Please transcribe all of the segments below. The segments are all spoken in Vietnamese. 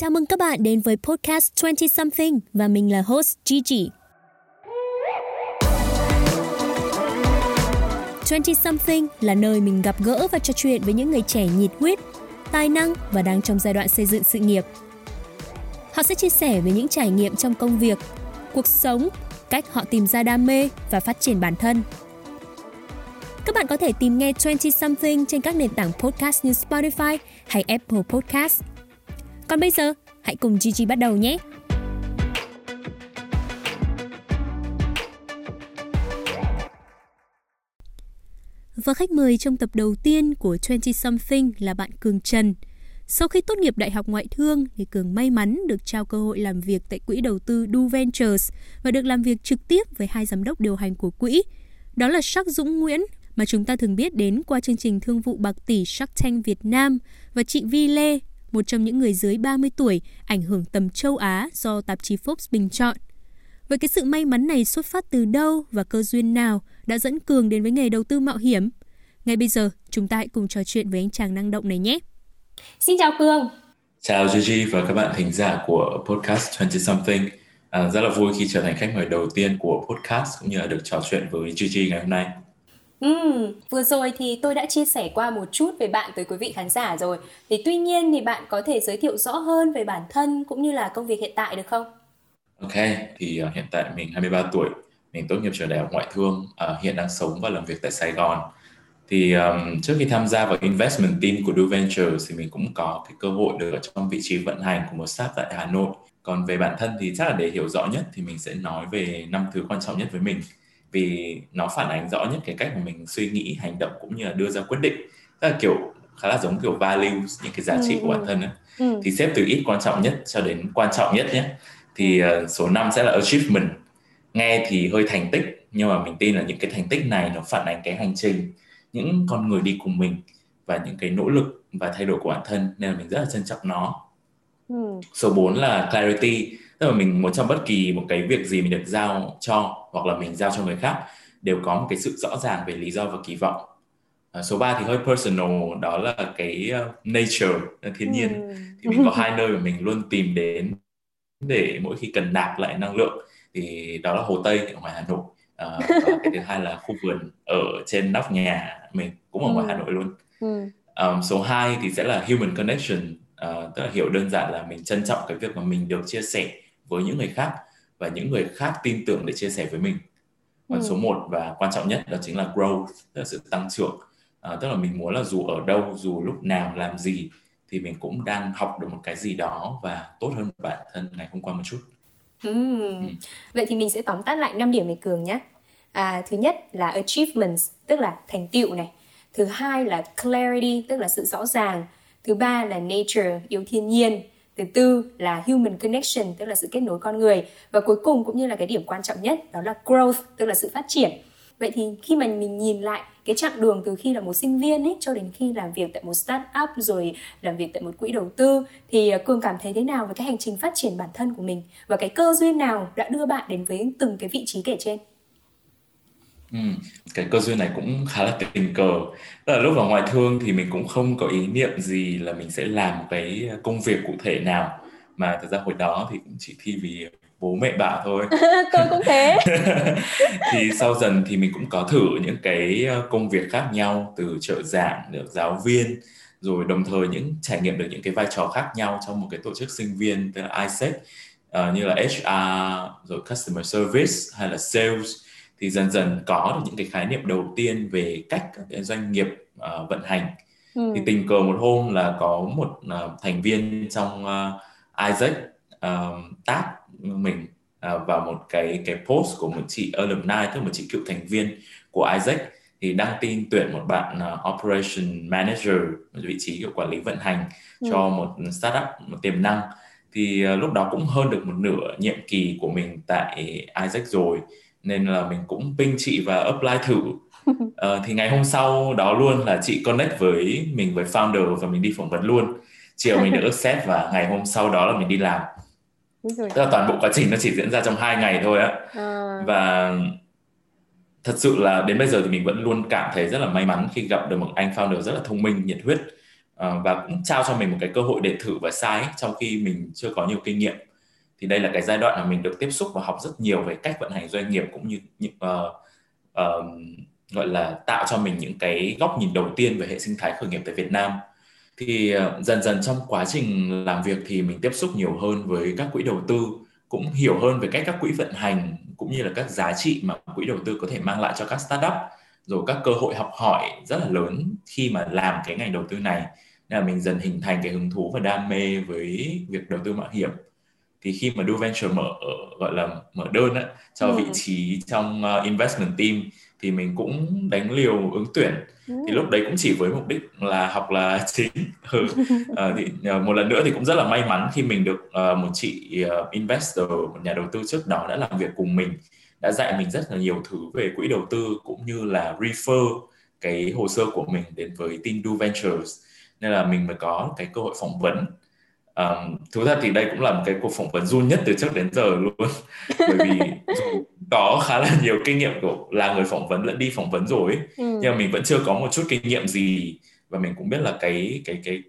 Chào mừng các bạn đến với podcast 20 Something và mình là host Gigi. 20 Something là nơi mình gặp gỡ và trò chuyện với những người trẻ nhiệt huyết, tài năng và đang trong giai đoạn xây dựng sự nghiệp. Họ sẽ chia sẻ về những trải nghiệm trong công việc, cuộc sống, cách họ tìm ra đam mê và phát triển bản thân. Các bạn có thể tìm nghe 20 Something trên các nền tảng podcast như Spotify hay Apple Podcast. Còn bây giờ, hãy cùng Gigi bắt đầu nhé! Và khách mời trong tập đầu tiên của 20 Something là bạn Cường Trần. Sau khi tốt nghiệp Đại học Ngoại thương thì Cường may mắn được trao cơ hội làm việc tại quỹ đầu tư Du Ventures và được làm việc trực tiếp với hai giám đốc điều hành của quỹ. Đó là Sắc Dũng Nguyễn mà chúng ta thường biết đến qua chương trình thương vụ bạc tỷ Shark Tank Việt Nam và chị Vi Lê, một trong những người dưới 30 tuổi ảnh hưởng tầm châu Á do tạp chí Forbes bình chọn. Vậy cái sự may mắn này xuất phát từ đâu và cơ duyên nào đã dẫn Cường đến với nghề đầu tư mạo hiểm? Ngay bây giờ, chúng ta hãy cùng trò chuyện với anh chàng năng động này nhé. Xin chào Cường. Chào Gigi và các bạn thính giả của podcast 20 Something. À, rất là vui khi trở thành khách mời đầu tiên của podcast cũng như là được trò chuyện với Gigi ngày hôm nay. Ừ, vừa rồi thì tôi đã chia sẻ qua một chút về bạn tới quý vị khán giả rồi. Thì tuy nhiên thì bạn có thể giới thiệu rõ hơn về bản thân cũng như là công việc hiện tại được không? Ok, thì uh, hiện tại mình 23 tuổi, mình tốt nghiệp trường đại học ngoại thương, uh, hiện đang sống và làm việc tại Sài Gòn. Thì um, trước khi tham gia vào investment team của Do Ventures thì mình cũng có cái cơ hội được ở trong vị trí vận hành của một startup tại Hà Nội. Còn về bản thân thì chắc là để hiểu rõ nhất thì mình sẽ nói về năm thứ quan trọng nhất với mình vì nó phản ánh rõ nhất cái cách mà mình suy nghĩ hành động cũng như là đưa ra quyết định tức là kiểu khá là giống kiểu values những cái giá trị ừ. của bản thân ấy. Ừ. thì xếp từ ít quan trọng nhất cho đến quan trọng nhất nhé thì uh, số 5 sẽ là achievement nghe thì hơi thành tích nhưng mà mình tin là những cái thành tích này nó phản ánh cái hành trình những con người đi cùng mình và những cái nỗ lực và thay đổi của bản thân nên là mình rất là trân trọng nó ừ. số 4 là clarity tức là mình muốn trong bất kỳ một cái việc gì mình được giao cho hoặc là mình giao cho người khác đều có một cái sự rõ ràng về lý do và kỳ vọng à, số 3 thì hơi personal đó là cái uh, nature thiên nhiên ừ. thì mình có hai nơi mà mình luôn tìm đến để mỗi khi cần nạp lại năng lượng thì đó là hồ tây ở ngoài hà nội à, và cái thứ hai là khu vườn ở trên nóc nhà mình cũng ở ngoài ừ. hà nội luôn ừ. um, số 2 thì sẽ là human connection uh, tức là hiểu đơn giản là mình trân trọng cái việc mà mình được chia sẻ với những người khác và những người khác tin tưởng để chia sẻ với mình. Còn ừ. số 1 và quan trọng nhất đó chính là growth là sự tăng trưởng. À, tức là mình muốn là dù ở đâu dù lúc nào làm gì thì mình cũng đang học được một cái gì đó và tốt hơn bản thân ngày hôm qua một chút. Ừ. Ừ. vậy thì mình sẽ tóm tắt lại 5 điểm này cường nhé. À, thứ nhất là achievements tức là thành tựu này. Thứ hai là clarity tức là sự rõ ràng. Thứ ba là nature yêu thiên nhiên thứ tư là human connection, tức là sự kết nối con người. Và cuối cùng cũng như là cái điểm quan trọng nhất, đó là growth, tức là sự phát triển. Vậy thì khi mà mình nhìn lại cái chặng đường từ khi là một sinh viên ấy, cho đến khi làm việc tại một startup, rồi làm việc tại một quỹ đầu tư, thì à, cường cảm thấy thế nào về cái hành trình phát triển bản thân của mình? Và cái cơ duyên nào đã đưa bạn đến với từng cái vị trí kể trên? Ừ, cái cơ duyên này cũng khá là tình cờ. Tức là lúc vào ngoại thương thì mình cũng không có ý niệm gì là mình sẽ làm một cái công việc cụ thể nào mà thực ra hồi đó thì cũng chỉ thi vì bố mẹ bảo thôi. Tôi cũng thế. thì sau dần thì mình cũng có thử những cái ờ, công việc khác nhau từ trợ giảng được giáo viên rồi đồng thời những trải nghiệm được những cái vai trò khác nhau trong một cái tổ chức sinh viên tức là ISEC uh, như là HR rồi customer service hay là sales thì dần dần có được những cái khái niệm đầu tiên về cách các cái doanh nghiệp uh, vận hành ừ. thì tình cờ một hôm là có một uh, thành viên trong uh, Isaac uh, tag mình uh, vào một cái cái post của một chị alumni tức một chị cựu thành viên của Isaac thì đăng tin tuyển một bạn uh, operation manager một vị trí của quản lý vận hành ừ. cho một startup một tiềm năng thì uh, lúc đó cũng hơn được một nửa nhiệm kỳ của mình tại Isaac rồi nên là mình cũng ping chị và apply thử. Uh, thì ngày hôm sau đó luôn là chị connect với mình với founder và mình đi phỏng vấn luôn. Chiều mình được accept và ngày hôm sau đó là mình đi làm. Tức là toàn bộ quá trình nó chỉ diễn ra trong hai ngày thôi á. À. và thật sự là đến bây giờ thì mình vẫn luôn cảm thấy rất là may mắn khi gặp được một anh founder rất là thông minh nhiệt huyết. Uh, và cũng trao cho mình một cái cơ hội để thử và sai trong khi mình chưa có nhiều kinh nghiệm thì đây là cái giai đoạn mà mình được tiếp xúc và học rất nhiều về cách vận hành doanh nghiệp cũng như những uh, uh, gọi là tạo cho mình những cái góc nhìn đầu tiên về hệ sinh thái khởi nghiệp tại Việt Nam. Thì uh, dần dần trong quá trình làm việc thì mình tiếp xúc nhiều hơn với các quỹ đầu tư cũng hiểu hơn về cách các quỹ vận hành cũng như là các giá trị mà quỹ đầu tư có thể mang lại cho các startup. Rồi các cơ hội học hỏi rất là lớn khi mà làm cái ngành đầu tư này. Nên là mình dần hình thành cái hứng thú và đam mê với việc đầu tư mạo hiểm thì khi mà Do Venture mở gọi là mở đơn á, cho ừ. vị trí trong uh, investment team thì mình cũng đánh liều ứng tuyển ừ. thì lúc đấy cũng chỉ với mục đích là học là chính ừ. à, thì uh, một lần nữa thì cũng rất là may mắn khi mình được uh, một chị uh, investor một nhà đầu tư trước đó đã làm việc cùng mình đã dạy mình rất là nhiều thứ về quỹ đầu tư cũng như là refer cái hồ sơ của mình đến với team Do Ventures nên là mình mới có cái cơ hội phỏng vấn um, thú thật thì đây cũng là một cái cuộc phỏng vấn run nhất từ trước đến giờ luôn bởi vì có khá là nhiều kinh nghiệm của là người phỏng vấn lẫn đi phỏng vấn rồi ấy. Ừ. nhưng mà mình vẫn chưa có một chút kinh nghiệm gì và mình cũng biết là cái cái cái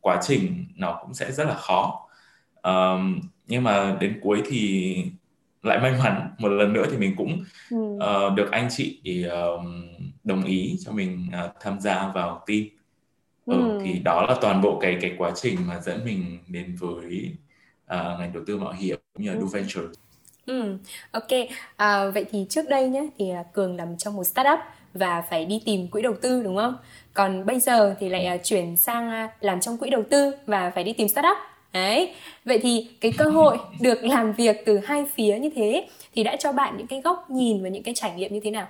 quá trình nó cũng sẽ rất là khó um, nhưng mà đến cuối thì lại may mắn một lần nữa thì mình cũng ừ. uh, được anh chị uh, đồng ý cho mình uh, tham gia vào team ừ, ừ. thì đó là toàn bộ cái cái quá trình mà dẫn mình đến với uh, ngành đầu tư mạo hiểm cũng như là ừ. do venture Ừ, ok. À, vậy thì trước đây nhé thì Cường nằm trong một startup và phải đi tìm quỹ đầu tư đúng không? Còn bây giờ thì lại chuyển sang làm trong quỹ đầu tư và phải đi tìm startup. Đấy. Vậy thì cái cơ hội được làm việc từ hai phía như thế thì đã cho bạn những cái góc nhìn và những cái trải nghiệm như thế nào?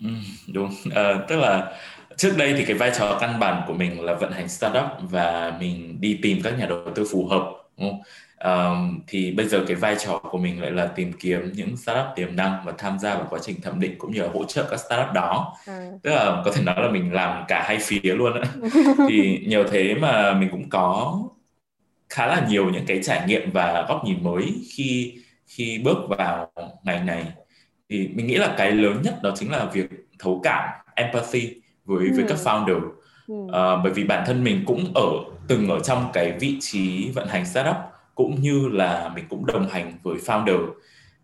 Ừ, đúng. À, tức là trước đây thì cái vai trò căn bản của mình là vận hành startup và mình đi tìm các nhà đầu tư phù hợp đúng không? Um, thì bây giờ cái vai trò của mình lại là tìm kiếm những startup tiềm năng và tham gia vào quá trình thẩm định cũng như là hỗ trợ các startup đó. À. tức là có thể nói là mình làm cả hai phía luôn á. Thì nhờ thế mà mình cũng có khá là nhiều những cái trải nghiệm và góc nhìn mới khi khi bước vào ngành này. Thì mình nghĩ là cái lớn nhất đó chính là việc thấu cảm empathy với ừ. với các founder ừ. uh, bởi vì bản thân mình cũng ở từng ở trong cái vị trí vận hành startup cũng như là mình cũng đồng hành với founder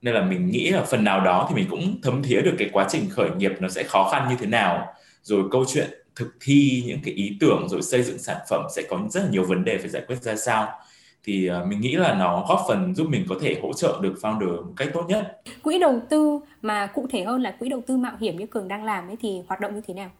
nên là mình nghĩ là phần nào đó thì mình cũng thấm thía được cái quá trình khởi nghiệp nó sẽ khó khăn như thế nào rồi câu chuyện thực thi những cái ý tưởng rồi xây dựng sản phẩm sẽ có rất là nhiều vấn đề phải giải quyết ra sao thì uh, mình nghĩ là nó góp phần giúp mình có thể hỗ trợ được founder một cách tốt nhất. Quỹ đầu tư mà cụ thể hơn là quỹ đầu tư mạo hiểm như Cường đang làm ấy thì hoạt động như thế nào?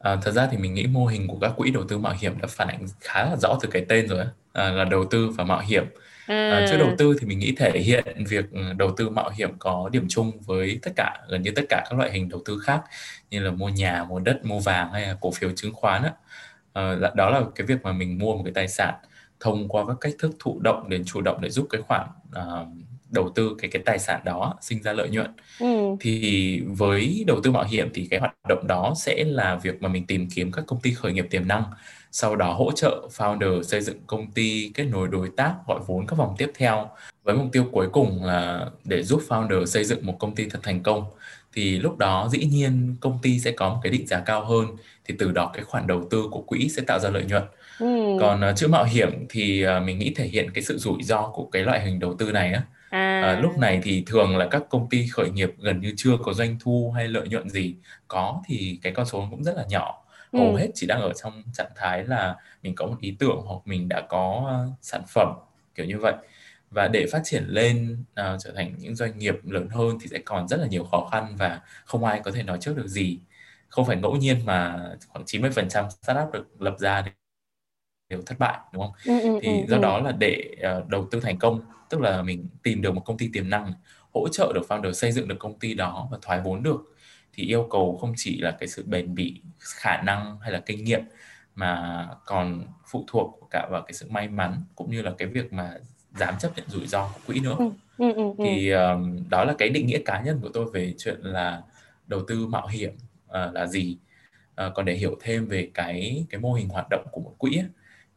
À, thật ra thì mình nghĩ mô hình của các quỹ đầu tư mạo hiểm đã phản ánh khá là rõ từ cái tên rồi à, là đầu tư và mạo hiểm. À, ừ. chứ đầu tư thì mình nghĩ thể hiện việc ừ, đầu tư mạo hiểm có điểm chung với tất cả gần như tất cả các loại hình đầu tư khác như là mua nhà, mua đất, mua vàng hay là cổ phiếu chứng khoán á. À, đó là cái việc mà mình mua một cái tài sản thông qua các cách thức thụ động đến chủ động để giúp cái khoản uh, đầu tư cái cái tài sản đó sinh ra lợi nhuận ừ. thì với đầu tư mạo hiểm thì cái hoạt động đó sẽ là việc mà mình tìm kiếm các công ty khởi nghiệp tiềm năng sau đó hỗ trợ founder xây dựng công ty kết nối đối tác gọi vốn các vòng tiếp theo với mục tiêu cuối cùng là để giúp founder xây dựng một công ty thật thành công thì lúc đó dĩ nhiên công ty sẽ có một cái định giá cao hơn thì từ đó cái khoản đầu tư của quỹ sẽ tạo ra lợi nhuận ừ. còn uh, chữ mạo hiểm thì uh, mình nghĩ thể hiện cái sự rủi ro của cái loại hình đầu tư này á À. À, lúc này thì thường là các công ty khởi nghiệp gần như chưa có doanh thu hay lợi nhuận gì có thì cái con số cũng rất là nhỏ hầu ừ. hết chỉ đang ở trong trạng thái là mình có một ý tưởng hoặc mình đã có uh, sản phẩm kiểu như vậy và để phát triển lên uh, trở thành những doanh nghiệp lớn hơn thì sẽ còn rất là nhiều khó khăn và không ai có thể nói trước được gì không phải ngẫu nhiên mà khoảng 90% startup được lập ra đều thất bại đúng không? Ừ, ừ, thì ừ, do ừ. đó là để uh, đầu tư thành công tức là mình tìm được một công ty tiềm năng hỗ trợ được founder xây dựng được công ty đó và thoái vốn được thì yêu cầu không chỉ là cái sự bền bỉ khả năng hay là kinh nghiệm mà còn phụ thuộc cả vào cái sự may mắn cũng như là cái việc mà dám chấp nhận rủi ro của quỹ nữa ừ, ừ, ừ, ừ. thì um, đó là cái định nghĩa cá nhân của tôi về chuyện là đầu tư mạo hiểm uh, là gì uh, còn để hiểu thêm về cái cái mô hình hoạt động của một quỹ ấy,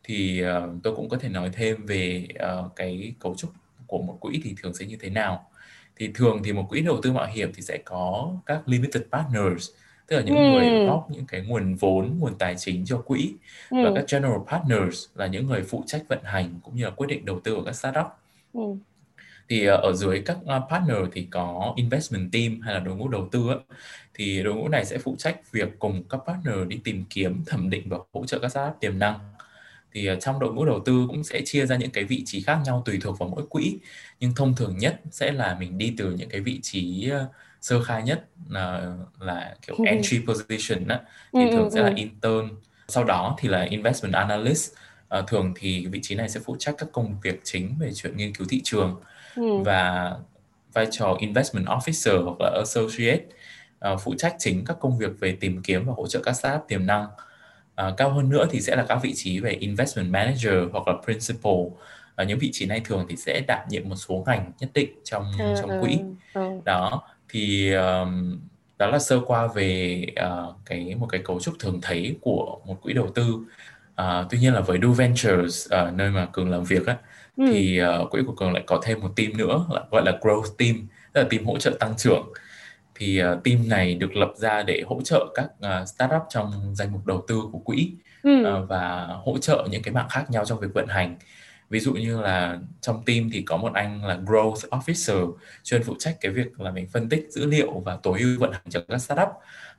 thì uh, tôi cũng có thể nói thêm về uh, cái cấu trúc của một quỹ thì thường sẽ như thế nào thì thường thì một quỹ đầu tư mạo hiểm thì sẽ có các limited partners tức là những ừ. người góp những cái nguồn vốn nguồn tài chính cho quỹ ừ. và các general partners là những người phụ trách vận hành cũng như là quyết định đầu tư của các startup ừ. thì uh, ở dưới các uh, partner thì có investment team hay là đội ngũ đầu tư ấy, thì đội ngũ này sẽ phụ trách việc cùng các partner đi tìm kiếm thẩm định và hỗ trợ các startup tiềm năng thì uh, trong đội ngũ đầu tư cũng sẽ chia ra những cái vị trí khác nhau tùy thuộc vào mỗi quỹ. Nhưng thông thường nhất sẽ là mình đi từ những cái vị trí uh, sơ khai nhất là là kiểu ừ. entry position á. Thì ừ, thường ừ, sẽ là intern sau đó thì là investment analyst. Uh, thường thì vị trí này sẽ phụ trách các công việc chính về chuyện nghiên cứu thị trường và vai trò investment officer hoặc là associate. Uh, phụ trách chính các công việc về tìm kiếm và hỗ trợ các startup tiềm năng uh, cao hơn nữa thì sẽ là các vị trí về investment manager hoặc là principal uh, những vị trí này thường thì sẽ đảm nhiệm một số ngành nhất định trong ừ, trong quỹ ừ. đó thì um, đó là sơ qua về uh, cái một cái cấu trúc thường thấy của một quỹ đầu tư uh, tuy nhiên là với Do Ventures uh, nơi mà cường làm việc á ừ. thì uh, quỹ của cường lại có thêm một team nữa gọi là growth team tức là team hỗ trợ tăng trưởng thì uh, team này được lập ra để hỗ trợ các uh, startup trong danh mục đầu tư của quỹ ừ. uh, và hỗ trợ những cái mảng khác nhau trong việc vận hành. Ví dụ như là trong team thì có một anh là growth officer chuyên phụ trách cái việc là mình phân tích dữ liệu và tối ưu vận hành cho các startup.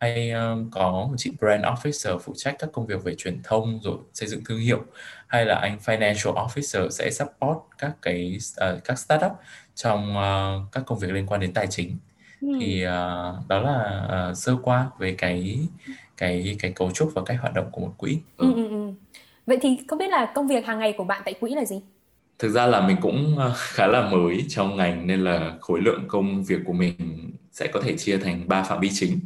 Hay uh, có một chị brand officer phụ trách các công việc về truyền thông rồi xây dựng thương hiệu. Hay là anh financial officer sẽ support các cái uh, các startup trong uh, các công việc liên quan đến tài chính ừ. thì uh, đó là uh, sơ qua về cái cái cái cấu trúc và cách hoạt động của một quỹ. Ừ. Ừ, ừ. Vậy thì không biết là công việc hàng ngày của bạn tại quỹ là gì? Thực ra là mình cũng ờ, khá là mới trong ngành nên là khối lượng công việc của mình sẽ có thể chia thành 3 phạm vi chính.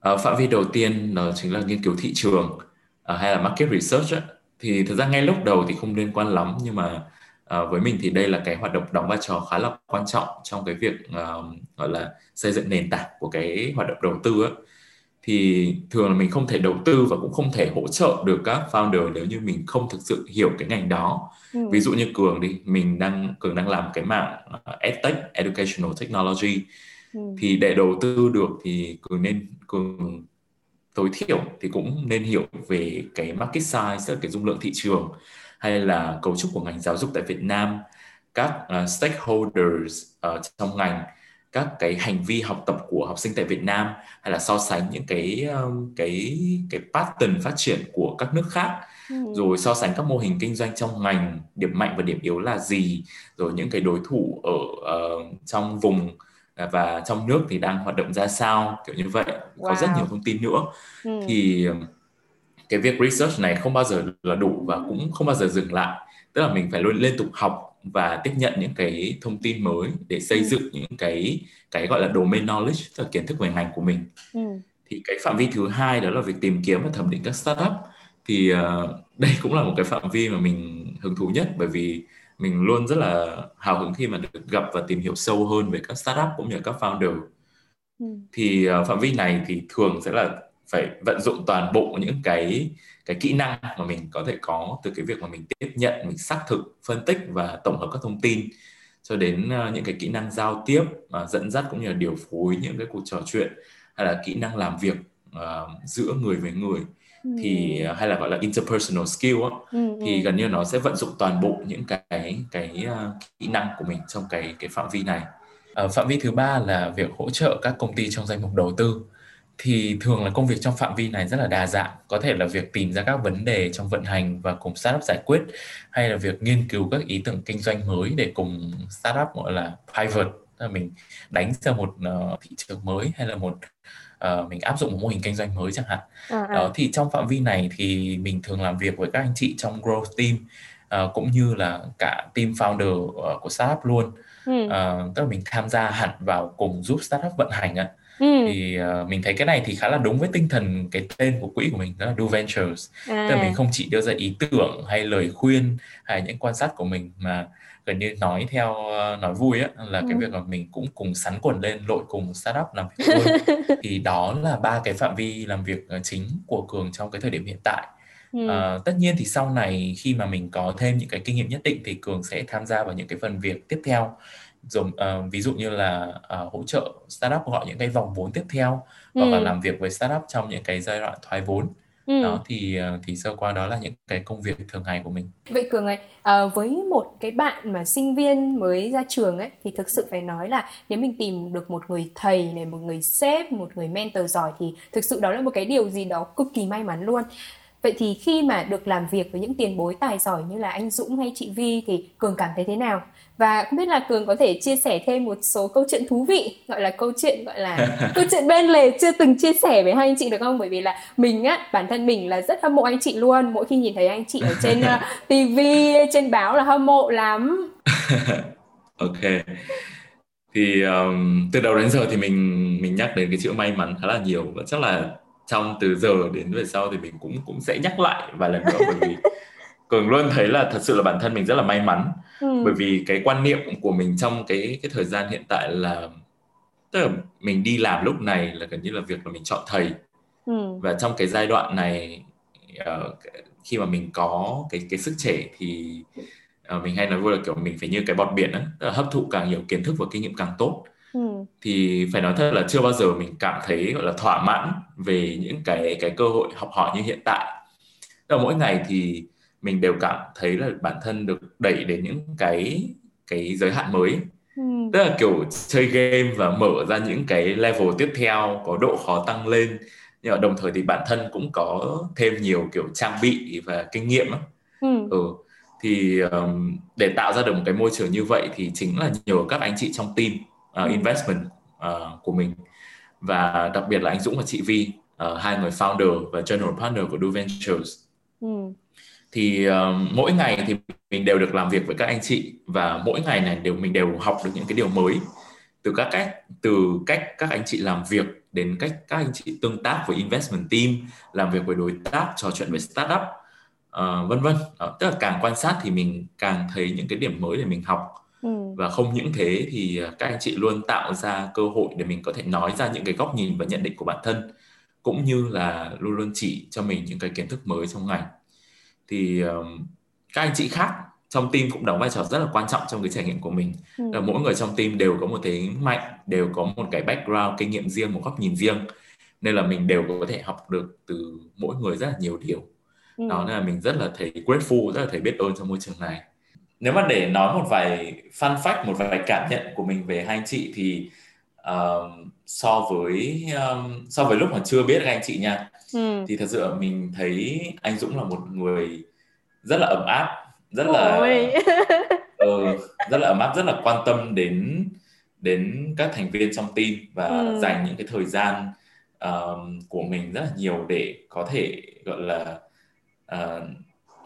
À, phạm vi đầu tiên đó chính là nghiên cứu thị trường à, hay là market research ấy. thì thực ra ngay lúc đầu thì không liên quan lắm nhưng mà à, với mình thì đây là cái hoạt động đóng vai trò khá là quan trọng trong cái việc uh, gọi là xây dựng nền tảng của cái hoạt động đầu tư ấy thì thường là mình không thể đầu tư và cũng không thể hỗ trợ được các founder nếu như mình không thực sự hiểu cái ngành đó ừ. ví dụ như cường đi mình đang cường đang làm cái mạng uh, edtech educational technology ừ. thì để đầu tư được thì cường nên cường tối thiểu thì cũng nên hiểu về cái market size cái dung lượng thị trường hay là cấu trúc của ngành giáo dục tại Việt Nam các uh, stakeholders uh, trong ngành các cái hành vi học tập của học sinh tại Việt Nam hay là so sánh những cái um, cái cái pattern phát triển của các nước khác ừ. rồi so sánh các mô hình kinh doanh trong ngành điểm mạnh và điểm yếu là gì rồi những cái đối thủ ở uh, trong vùng và trong nước thì đang hoạt động ra sao kiểu như vậy wow. có rất nhiều thông tin nữa ừ. thì cái việc research này không bao giờ là đủ và cũng không bao giờ dừng lại tức là mình phải luôn liên tục học và tiếp nhận những cái thông tin mới để xây ừ. dựng những cái cái gọi là domain knowledge tức là kiến thức về ngành của mình ừ. thì cái phạm vi thứ hai đó là việc tìm kiếm và thẩm định các startup thì uh, đây cũng là một cái phạm vi mà mình hứng thú nhất bởi vì mình luôn rất là hào hứng khi mà được gặp và tìm hiểu sâu hơn về các startup cũng như các founder ừ. thì uh, phạm vi này thì thường sẽ là phải vận dụng toàn bộ những cái cái kỹ năng mà mình có thể có từ cái việc mà mình tiếp nhận mình xác thực phân tích và tổng hợp các thông tin cho đến uh, những cái kỹ năng giao tiếp uh, dẫn dắt cũng như là điều phối những cái cuộc trò chuyện hay là kỹ năng làm việc uh, giữa người với người ừ. thì uh, hay là gọi là interpersonal skill á, ừ, thì ừ. gần như nó sẽ vận dụng toàn bộ những cái cái uh, kỹ năng của mình trong cái cái phạm vi này uh, phạm vi thứ ba là việc hỗ trợ các công ty trong danh mục đầu tư thì thường là công việc trong phạm vi này rất là đa dạng. Có thể là việc tìm ra các vấn đề trong vận hành và cùng startup giải quyết hay là việc nghiên cứu các ý tưởng kinh doanh mới để cùng startup gọi là pivot. Là mình đánh ra một uh, thị trường mới hay là một uh, mình áp dụng một mô hình kinh doanh mới chẳng hạn. À, à. đó thì trong phạm vi này thì mình thường làm việc với các anh chị trong growth team uh, cũng như là cả team founder uh, của startup luôn. Ừ. uh, tức là mình tham gia hẳn vào cùng giúp startup vận hành ạ Ừ. thì uh, mình thấy cái này thì khá là đúng với tinh thần cái tên của quỹ của mình đó là Do Ventures à. tức là mình không chỉ đưa ra ý tưởng hay lời khuyên hay những quan sát của mình mà gần như nói theo uh, nói vui á là ừ. cái việc mà mình cũng cùng sắn quần lên lội cùng startup làm việc luôn thì đó là ba cái phạm vi làm việc uh, chính của cường trong cái thời điểm hiện tại Ừ. À, tất nhiên thì sau này khi mà mình có thêm những cái kinh nghiệm nhất định thì cường sẽ tham gia vào những cái phần việc tiếp theo dùng uh, ví dụ như là uh, hỗ trợ startup của họ những cái vòng vốn tiếp theo ừ. hoặc là làm việc với startup trong những cái giai đoạn thoái vốn Ừ. đó thì ờ, thì sơ qua đó là những cái công việc thường ngày của mình vậy cường ơi à, với một cái bạn mà sinh viên mới ra trường ấy thì thực sự phải nói là nếu mình tìm được một người thầy này một người sếp một người mentor giỏi thì thực sự đó là một cái điều gì đó cực kỳ may mắn luôn vậy thì khi mà được làm việc với những tiền bối tài giỏi như là anh Dũng hay chị Vi thì cường cảm thấy thế nào? Và không biết là cường có thể chia sẻ thêm một số câu chuyện thú vị gọi là câu chuyện gọi là câu chuyện bên lề chưa từng chia sẻ với hai anh chị được không? Bởi vì là mình á bản thân mình là rất hâm mộ anh chị luôn. Mỗi khi nhìn thấy anh chị ở trên uh, TV trên báo là hâm mộ lắm. Ok. Thì um, từ đầu đến giờ thì mình mình nhắc đến cái chữ may mắn khá là nhiều. Và chắc là trong từ giờ đến về sau thì mình cũng cũng sẽ nhắc lại vài lần nữa bởi vì cường luôn thấy là thật sự là bản thân mình rất là may mắn ừ. bởi vì cái quan niệm của mình trong cái cái thời gian hiện tại là tức là mình đi làm lúc này là gần như là việc là mình chọn thầy ừ. và trong cái giai đoạn này uh, khi mà mình có cái cái sức trẻ thì uh, mình hay nói vui là kiểu mình phải như cái bọt biển là hấp thụ càng nhiều kiến thức và kinh nghiệm càng tốt ừ. thì phải nói thật là chưa bao giờ mình cảm thấy gọi là thỏa mãn về những cái cái cơ hội học hỏi như hiện tại tức là mỗi ngày thì mình đều cảm thấy là bản thân được đẩy đến những cái cái giới hạn mới ừ. tức là kiểu chơi game và mở ra những cái level tiếp theo có độ khó tăng lên nhưng mà đồng thời thì bản thân cũng có thêm nhiều kiểu trang bị và kinh nghiệm ừ. ừ. thì um, để tạo ra được một cái môi trường như vậy thì chính là nhiều các anh chị trong team uh, investment uh, của mình. Và đặc biệt là anh Dũng và chị Vi uh, hai người founder và general partner của Do Ventures. Ừ. Thì uh, mỗi ngày thì mình đều được làm việc với các anh chị và mỗi ngày này đều mình đều học được những cái điều mới từ các cách từ cách các anh chị làm việc đến cách các anh chị tương tác với investment team làm việc với đối tác trò chuyện với startup uh, vân vân. Uh, tức là càng quan sát thì mình càng thấy những cái điểm mới để mình học ừ. và không những thế thì các anh chị luôn tạo ra cơ hội để mình có thể nói ra những cái góc nhìn và nhận định của bản thân cũng như là luôn luôn chỉ cho mình những cái kiến thức mới trong ngành thì um, các anh chị khác trong team cũng đóng vai trò rất là quan trọng trong cái trải nghiệm của mình ừ. là mỗi người trong team đều có một thế mạnh đều có một cái background kinh nghiệm riêng một góc nhìn riêng nên là mình đều có thể học được từ mỗi người rất là nhiều điều ừ. đó nên là mình rất là thấy grateful rất là thấy biết ơn trong môi trường này nếu mà để nói một vài fun fact một vài cảm nhận của mình về hai anh chị thì uh, so với um, so với lúc mà chưa biết các anh chị nha ừ. thì thật sự mình thấy anh Dũng là một người rất là ấm áp rất là uh, rất là ấm áp rất là quan tâm đến đến các thành viên trong team và ừ. dành những cái thời gian uh, của mình rất là nhiều để có thể gọi là uh,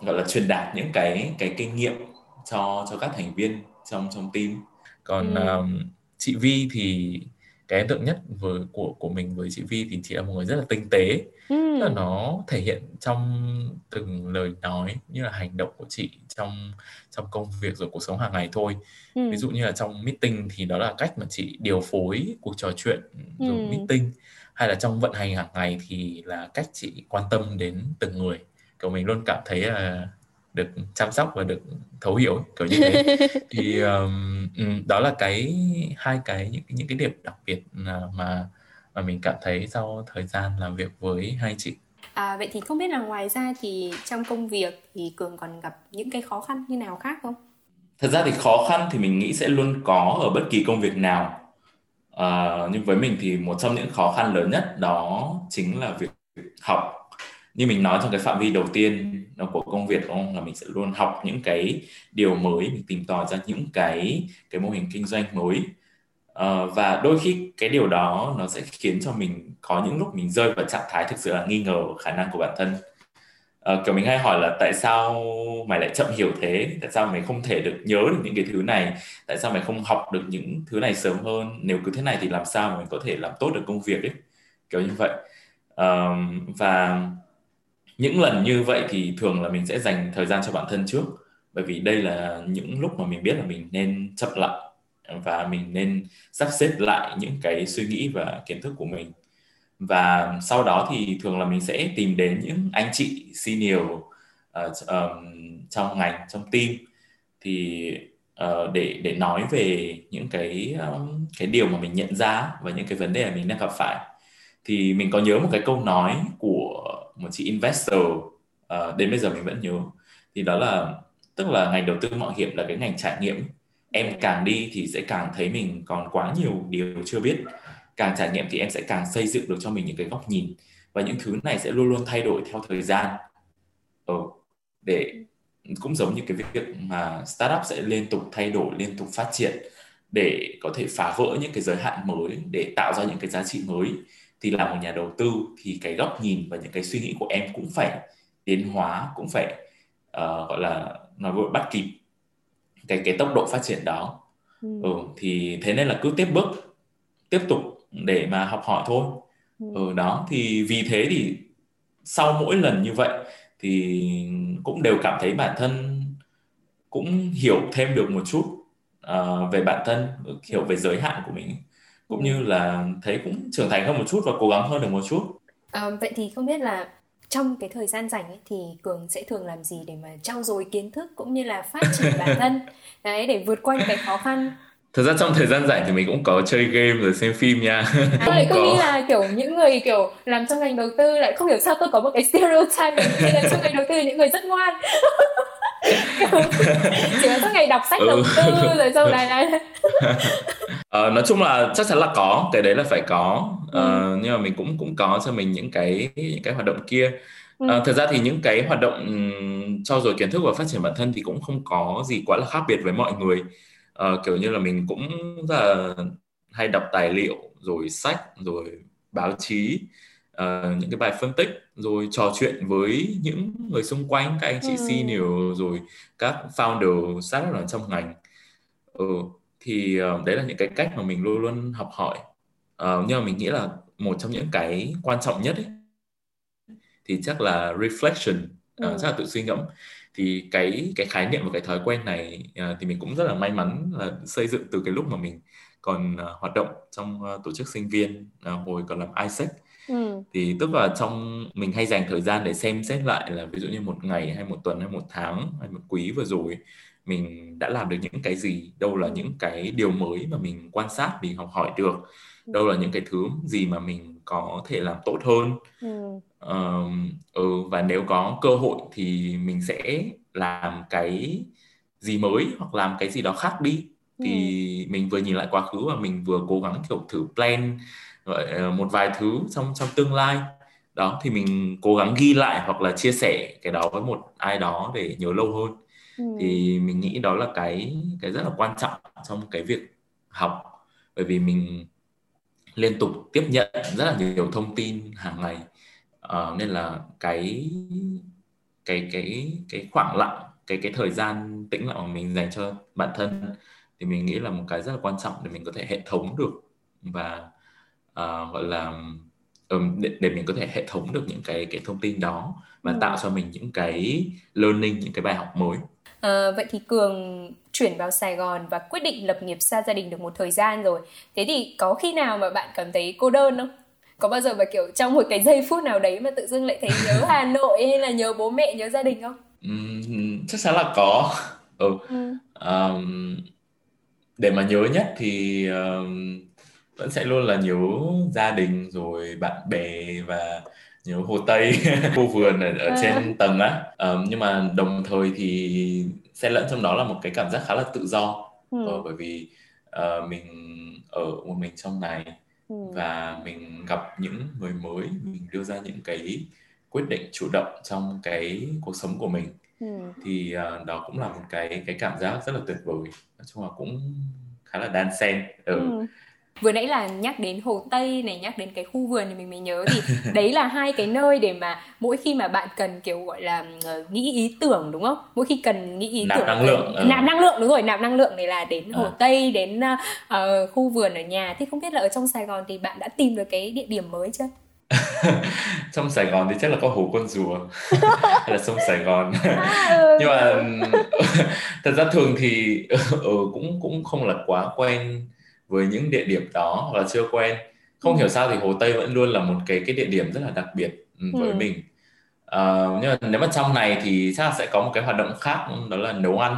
gọi là truyền đạt những cái cái kinh nghiệm cho cho các thành viên trong trong team còn ừ. um, chị Vi thì cái ấn tượng nhất với của của mình với chị Vi thì chị là một người rất là tinh tế ừ. là nó thể hiện trong từng lời nói như là hành động của chị trong trong công việc rồi cuộc sống hàng ngày thôi ừ. ví dụ như là trong meeting thì đó là cách mà chị điều phối cuộc trò chuyện rồi ừ. meeting hay là trong vận hành hàng ngày thì là cách chị quan tâm đến từng người kiểu mình luôn cảm thấy là được chăm sóc và được thấu hiểu kiểu như thế thì um, đó là cái hai cái những những cái điểm đặc biệt mà mà mình cảm thấy sau thời gian làm việc với hai chị À, vậy thì không biết là ngoài ra thì trong công việc thì Cường còn gặp những cái khó khăn như nào khác không? Thật ra thì khó khăn thì mình nghĩ sẽ luôn có ở bất kỳ công việc nào. À, nhưng với mình thì một trong những khó khăn lớn nhất đó chính là việc học như mình nói trong cái phạm vi đầu tiên của công việc đúng không? Là mình sẽ luôn học những cái điều mới mình tìm tòi ra những cái cái mô hình kinh doanh mới. À, và đôi khi cái điều đó nó sẽ khiến cho mình có những lúc mình rơi vào trạng thái thực sự là nghi ngờ khả năng của bản thân. À, kiểu mình hay hỏi là tại sao mày lại chậm hiểu thế? Tại sao mày không thể được nhớ được những cái thứ này? Tại sao mày không học được những thứ này sớm hơn? Nếu cứ thế này thì làm sao mà mình có thể làm tốt được công việc ấy? Kiểu như vậy. Uh, và những lần như vậy thì thường là mình sẽ dành thời gian cho bản thân trước. Bởi vì đây là những lúc mà mình biết là mình nên chậm lại và mình nên sắp xếp lại những cái suy nghĩ và kiến thức của mình. Và sau đó thì thường là mình sẽ tìm đến những anh chị senior uh, um, trong ngành trong team. Thì uh, để để nói về những cái um, cái điều mà mình nhận ra và những cái vấn đề mà mình đang gặp phải. Thì mình có nhớ một cái câu nói của một chị investor uh, đến bây giờ mình vẫn nhớ. Thì đó là tức là ngành đầu tư mạo hiểm là cái ngành trải nghiệm. Em càng đi thì sẽ càng thấy mình còn quá nhiều điều chưa biết. Càng trải nghiệm thì em sẽ càng xây dựng được cho mình những cái góc nhìn. Và những thứ này sẽ luôn luôn thay đổi theo thời gian. Ừ, để cũng giống như cái việc mà startup sẽ liên tục thay đổi liên tục phát triển để có thể phá vỡ những cái giới hạn mới để tạo ra những cái giá trị mới thì là một nhà đầu tư thì cái góc nhìn và những cái suy nghĩ của em cũng phải tiến hóa cũng phải uh, gọi là nói vội bắt kịp cái cái tốc độ phát triển đó ừ. ừ thì thế nên là cứ tiếp bước tiếp tục để mà học hỏi thôi ừ. ừ đó thì vì thế thì sau mỗi lần như vậy thì cũng đều cảm thấy bản thân cũng hiểu thêm được một chút uh, về bản thân hiểu về giới hạn của mình cũng như là thấy cũng trưởng thành hơn một chút và cố gắng hơn được một chút à, vậy thì không biết là trong cái thời gian rảnh ấy, thì cường sẽ thường làm gì để mà trau dồi kiến thức cũng như là phát triển bản thân đấy để vượt qua những cái khó khăn Thật ra trong thời gian rảnh thì mình cũng có chơi game rồi xem phim nha. Tôi lại cứ nghĩ là kiểu những người kiểu làm trong ngành đầu tư lại không hiểu sao tôi có một cái stereotype là trong ngành đầu tư những người rất ngoan. Chỉ là suốt ngày đọc sách đầu ừ. tư rồi sau này này. ờ, nói chung là chắc chắn là có cái đấy là phải có ờ, ừ. nhưng mà mình cũng cũng có cho mình những cái những cái hoạt động kia ừ. ờ, thật ra thì những cái hoạt động cho rồi kiến thức và phát triển bản thân thì cũng không có gì quá là khác biệt với mọi người uh, kiểu như là mình cũng rất là hay đọc tài liệu rồi sách rồi báo chí uh, những cái bài phân tích rồi trò chuyện với những người xung quanh các anh chị ừ. senior rồi các founder startup ở trong ngành ừ, thì uh, đấy là những cái cách mà mình luôn luôn học hỏi uh, nhưng mà mình nghĩ là một trong những cái quan trọng nhất ấy, thì chắc là reflection ừ. uh, chắc là tự suy ngẫm thì cái cái khái niệm và cái thói quen này uh, thì mình cũng rất là may mắn là xây dựng từ cái lúc mà mình còn uh, hoạt động trong uh, tổ chức sinh viên uh, hồi còn làm ISEC ừ. thì tức là trong mình hay dành thời gian để xem xét lại là ví dụ như một ngày hay một tuần hay một tháng hay một quý vừa rồi mình đã làm được những cái gì đâu là ừ. những cái điều mới mà mình quan sát mình học hỏi được ừ. đâu là những cái thứ gì mà mình có thể làm tốt hơn ừ. Uh, ừ, và nếu có cơ hội thì mình sẽ làm cái gì mới hoặc làm cái gì đó khác đi ừ. thì mình vừa nhìn lại quá khứ và mình vừa cố gắng kiểu thử plan gọi một vài thứ trong trong tương lai. Đó thì mình cố gắng ghi lại hoặc là chia sẻ cái đó với một ai đó để nhớ lâu hơn. Ừ. thì mình nghĩ đó là cái cái rất là quan trọng trong cái việc học. Bởi vì mình liên tục tiếp nhận rất là nhiều thông tin hàng ngày. Uh, nên là cái cái cái cái khoảng lặng cái cái thời gian tĩnh lặng mà mình dành cho bản thân thì mình nghĩ là một cái rất là quan trọng để mình có thể hệ thống được và uh, gọi là um, để, để mình có thể hệ thống được những cái cái thông tin đó và ừ. tạo cho mình những cái learning những cái bài học mới À, vậy thì Cường chuyển vào Sài Gòn và quyết định lập nghiệp xa gia đình được một thời gian rồi. Thế thì có khi nào mà bạn cảm thấy cô đơn không? Có bao giờ mà kiểu trong một cái giây phút nào đấy mà tự dưng lại thấy nhớ Hà Nội hay là nhớ bố mẹ, nhớ gia đình không? Uhm, chắc chắn là có. Ừ. ừ. Um, để mà nhớ nhất thì um, vẫn sẽ luôn là nhớ gia đình rồi bạn bè và nhớ hồ tây khu vườn ở, ở à. trên tầng á um, nhưng mà đồng thời thì xen lẫn trong đó là một cái cảm giác khá là tự do ừ. ờ, bởi vì uh, mình ở một mình trong này ừ. và mình gặp những người mới mình đưa ra những cái quyết định chủ động trong cái cuộc sống của mình ừ. thì uh, đó cũng là một cái cái cảm giác rất là tuyệt vời nói chung là cũng khá là đan xen ừ. ừ vừa nãy là nhắc đến hồ tây này nhắc đến cái khu vườn thì mình mới nhớ thì đấy là hai cái nơi để mà mỗi khi mà bạn cần kiểu gọi là uh, nghĩ ý tưởng đúng không mỗi khi cần nghĩ ý nạp tưởng năng lượng ừ. nạp năng lượng đúng rồi nạp năng lượng này là đến hồ à. tây đến uh, khu vườn ở nhà thì không biết là ở trong sài gòn thì bạn đã tìm được cái địa điểm mới chưa trong Sài Gòn thì chắc là có hồ con rùa hay là sông Sài Gòn à, ừ. nhưng mà thật ra thường thì ừ, cũng cũng không là quá quen với những địa điểm đó và chưa quen không ừ. hiểu sao thì hồ tây vẫn luôn là một cái cái địa điểm rất là đặc biệt ừ, với ừ. mình uh, nhưng mà nếu mà trong này thì chắc là sẽ có một cái hoạt động khác đó là nấu ăn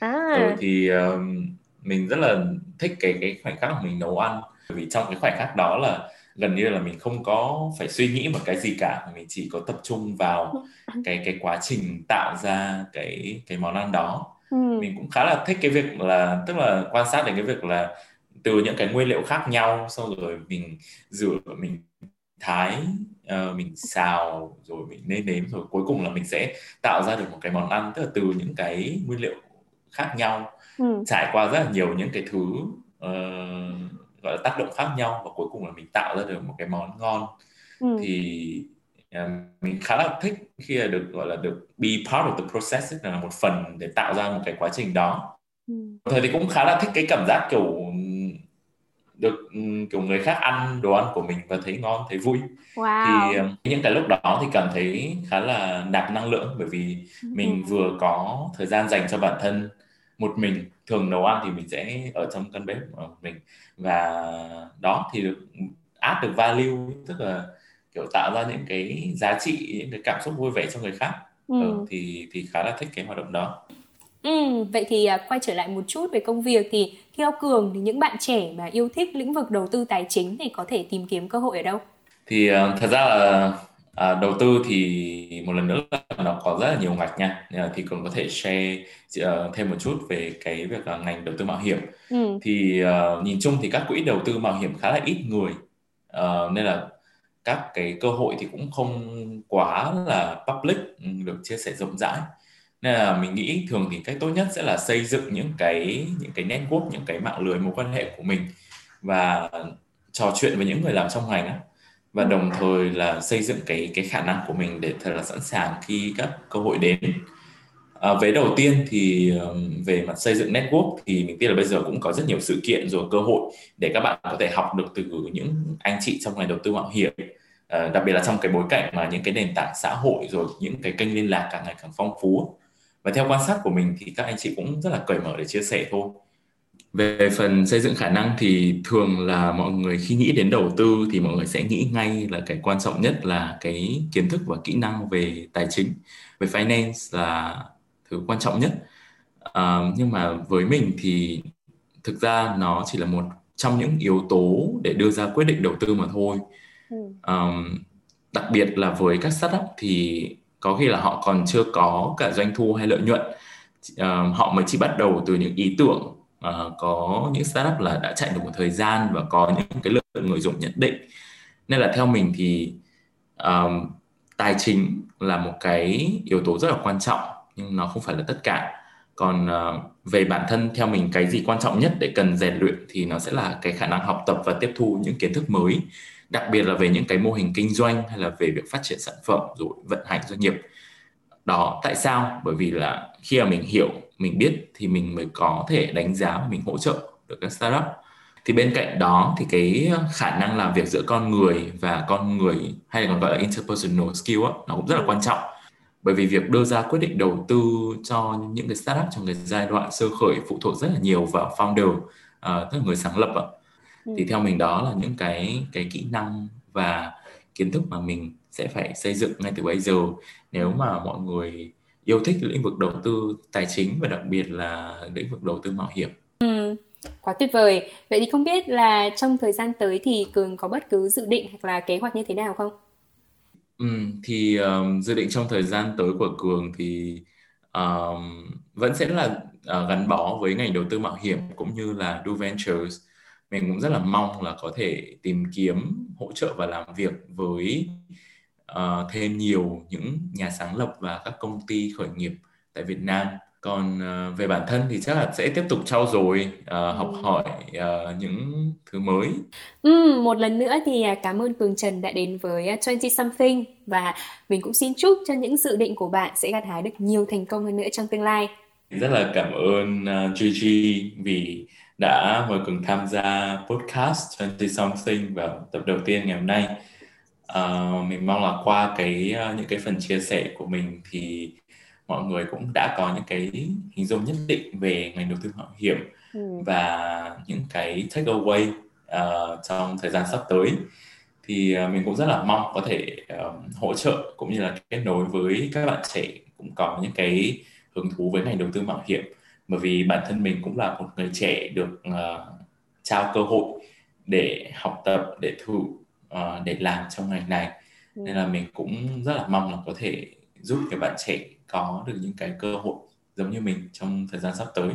À. Ừ, thì um, mình rất là thích cái cái khoảnh khắc mình nấu ăn vì trong cái khoảnh khắc đó là gần như là mình không có phải suy nghĩ một cái gì cả mình chỉ có tập trung vào cái cái quá trình tạo ra cái cái món ăn đó ừ. mình cũng khá là thích cái việc là tức là quan sát đến cái việc là từ những cái nguyên liệu khác nhau xong rồi mình rửa mình thái uh, mình xào rồi mình nêm nếm rồi cuối cùng là mình sẽ tạo ra được một cái món ăn tức là từ những cái nguyên liệu khác nhau ừ. trải qua rất là nhiều những cái thứ uh, gọi là tác động khác nhau và cuối cùng là mình tạo ra được một cái món ngon ừ. thì uh, mình khá là thích khi là được gọi là được be part of the process là một phần để tạo ra một cái quá trình đó ừ. thời thì cũng khá là thích cái cảm giác kiểu được kiểu người khác ăn đồ ăn của mình và thấy ngon thấy vui. Wow. thì những cái lúc đó thì cảm thấy khá là nạp năng lượng bởi vì mình vừa có thời gian dành cho bản thân một mình. Thường nấu ăn thì mình sẽ ở trong căn bếp của mình. Và đó thì được áp được value tức là kiểu tạo ra những cái giá trị những cái cảm xúc vui vẻ cho người khác. Ừ. Ừ, thì thì khá là thích cái hoạt động đó Ừ, vậy thì à, quay trở lại một chút về công việc thì theo Cường thì những bạn trẻ mà yêu thích lĩnh vực đầu tư tài chính thì có thể tìm kiếm cơ hội ở đâu? Thì uh, thật ra là À, đầu tư thì một lần nữa là nó có rất là nhiều ngạch nha thì cường có thể share uh, thêm một chút về cái việc uh, ngành đầu tư mạo hiểm ừ. thì uh, nhìn chung thì các quỹ đầu tư mạo hiểm khá là ít người uh, nên là các cái cơ hội thì cũng không quá là public ừ, được chia sẻ rộng rãi nên là mình nghĩ thường thì cách tốt nhất sẽ là xây dựng những cái những cái network những cái mạng lưới mối quan hệ của mình và trò chuyện với những người làm trong ngành á. Và đồng thời là xây dựng cái cái khả năng của mình để thật là sẵn sàng khi các cơ hội đến. À, về đầu tiên thì về mặt xây dựng network thì mình tin là bây giờ cũng có rất nhiều sự kiện rồi cơ hội để các bạn có thể học được từ những anh chị trong ngành đầu tư mạo hiểm. À, đặc biệt là trong cái bối cảnh mà những cái nền tảng xã hội rồi những cái kênh liên lạc càng ngày càng phong phú và theo quan sát của mình thì các anh chị cũng rất là cởi mở để chia sẻ thôi. Về phần xây dựng khả năng thì thường là mọi người khi nghĩ đến đầu tư thì mọi người sẽ nghĩ ngay là cái quan trọng nhất là cái kiến thức và kỹ năng về tài chính về finance là thứ quan trọng nhất. À, nhưng mà với mình thì thực ra nó chỉ là một trong những yếu tố để đưa ra quyết định đầu tư mà thôi. Um, đặc biệt là với các startup thì có khi là họ còn chưa có cả doanh thu hay lợi nhuận. Uh, họ mới chỉ bắt đầu từ những ý tưởng uh, có những startup là đã chạy được một thời gian và có những cái lượng người dùng nhất định. Nên là theo mình thì um, tài chính là một cái yếu tố rất là quan trọng nhưng nó không phải là tất cả. Còn uh, về bản thân theo mình cái gì quan trọng nhất để cần rèn luyện thì nó sẽ là cái khả năng học tập và tiếp thu những kiến thức mới đặc biệt là về những cái mô hình kinh doanh hay là về việc phát triển sản phẩm rồi vận hành doanh nghiệp. Đó tại sao? Bởi vì là khi mà mình hiểu mình biết thì mình mới có thể đánh giá và mình hỗ trợ được các startup. Thì bên cạnh đó thì cái khả năng làm việc giữa con người và con người hay là còn gọi là interpersonal skill á, nó cũng rất là quan trọng. Bởi vì việc đưa ra quyết định đầu tư cho những cái startup trong cái giai đoạn sơ khởi phụ thuộc rất là nhiều vào founder uh, tức là người sáng lập ạ ừ. thì theo mình đó là những cái cái kỹ năng và kiến thức mà mình sẽ phải xây dựng ngay từ bây giờ nếu mà mọi người yêu thích lĩnh vực đầu tư tài chính và đặc biệt là lĩnh vực đầu tư mạo hiểm. Ừ, quá tuyệt vời. Vậy thì không biết là trong thời gian tới thì Cường có bất cứ dự định hoặc là kế hoạch như thế nào không? Ừ, thì um, dự định trong thời gian tới của Cường thì um, vẫn sẽ là uh, gắn bó với ngành đầu tư mạo hiểm cũng như là Do Ventures. Mình cũng rất là mong là có thể tìm kiếm hỗ trợ và làm việc với uh, thêm nhiều những nhà sáng lập và các công ty khởi nghiệp tại Việt Nam. Còn uh, về bản thân thì chắc là sẽ tiếp tục trau dồi uh, học hỏi uh, những thứ mới. Ừ, một lần nữa thì cảm ơn Cường Trần đã đến với 20 something và mình cũng xin chúc cho những dự định của bạn sẽ gặt hái được nhiều thành công hơn nữa trong tương lai. Rất là cảm ơn uh, Gigi vì đã mời Cường tham gia podcast 20 something vào tập đầu tiên ngày hôm nay. Uh, mình mong là qua cái uh, những cái phần chia sẻ của mình thì mọi người cũng đã có những cái hình dung nhất định về ngành đầu tư mạo hiểm ừ. và những cái take away uh, trong thời gian sắp tới. Thì uh, mình cũng rất là mong có thể uh, hỗ trợ cũng như là kết nối với các bạn trẻ cũng có những cái hứng thú với ngành đầu tư mạo hiểm bởi vì bản thân mình cũng là một người trẻ được uh, trao cơ hội để học tập để thử uh, để làm trong ngành này ừ. nên là mình cũng rất là mong là có thể giúp các bạn trẻ có được những cái cơ hội giống như mình trong thời gian sắp tới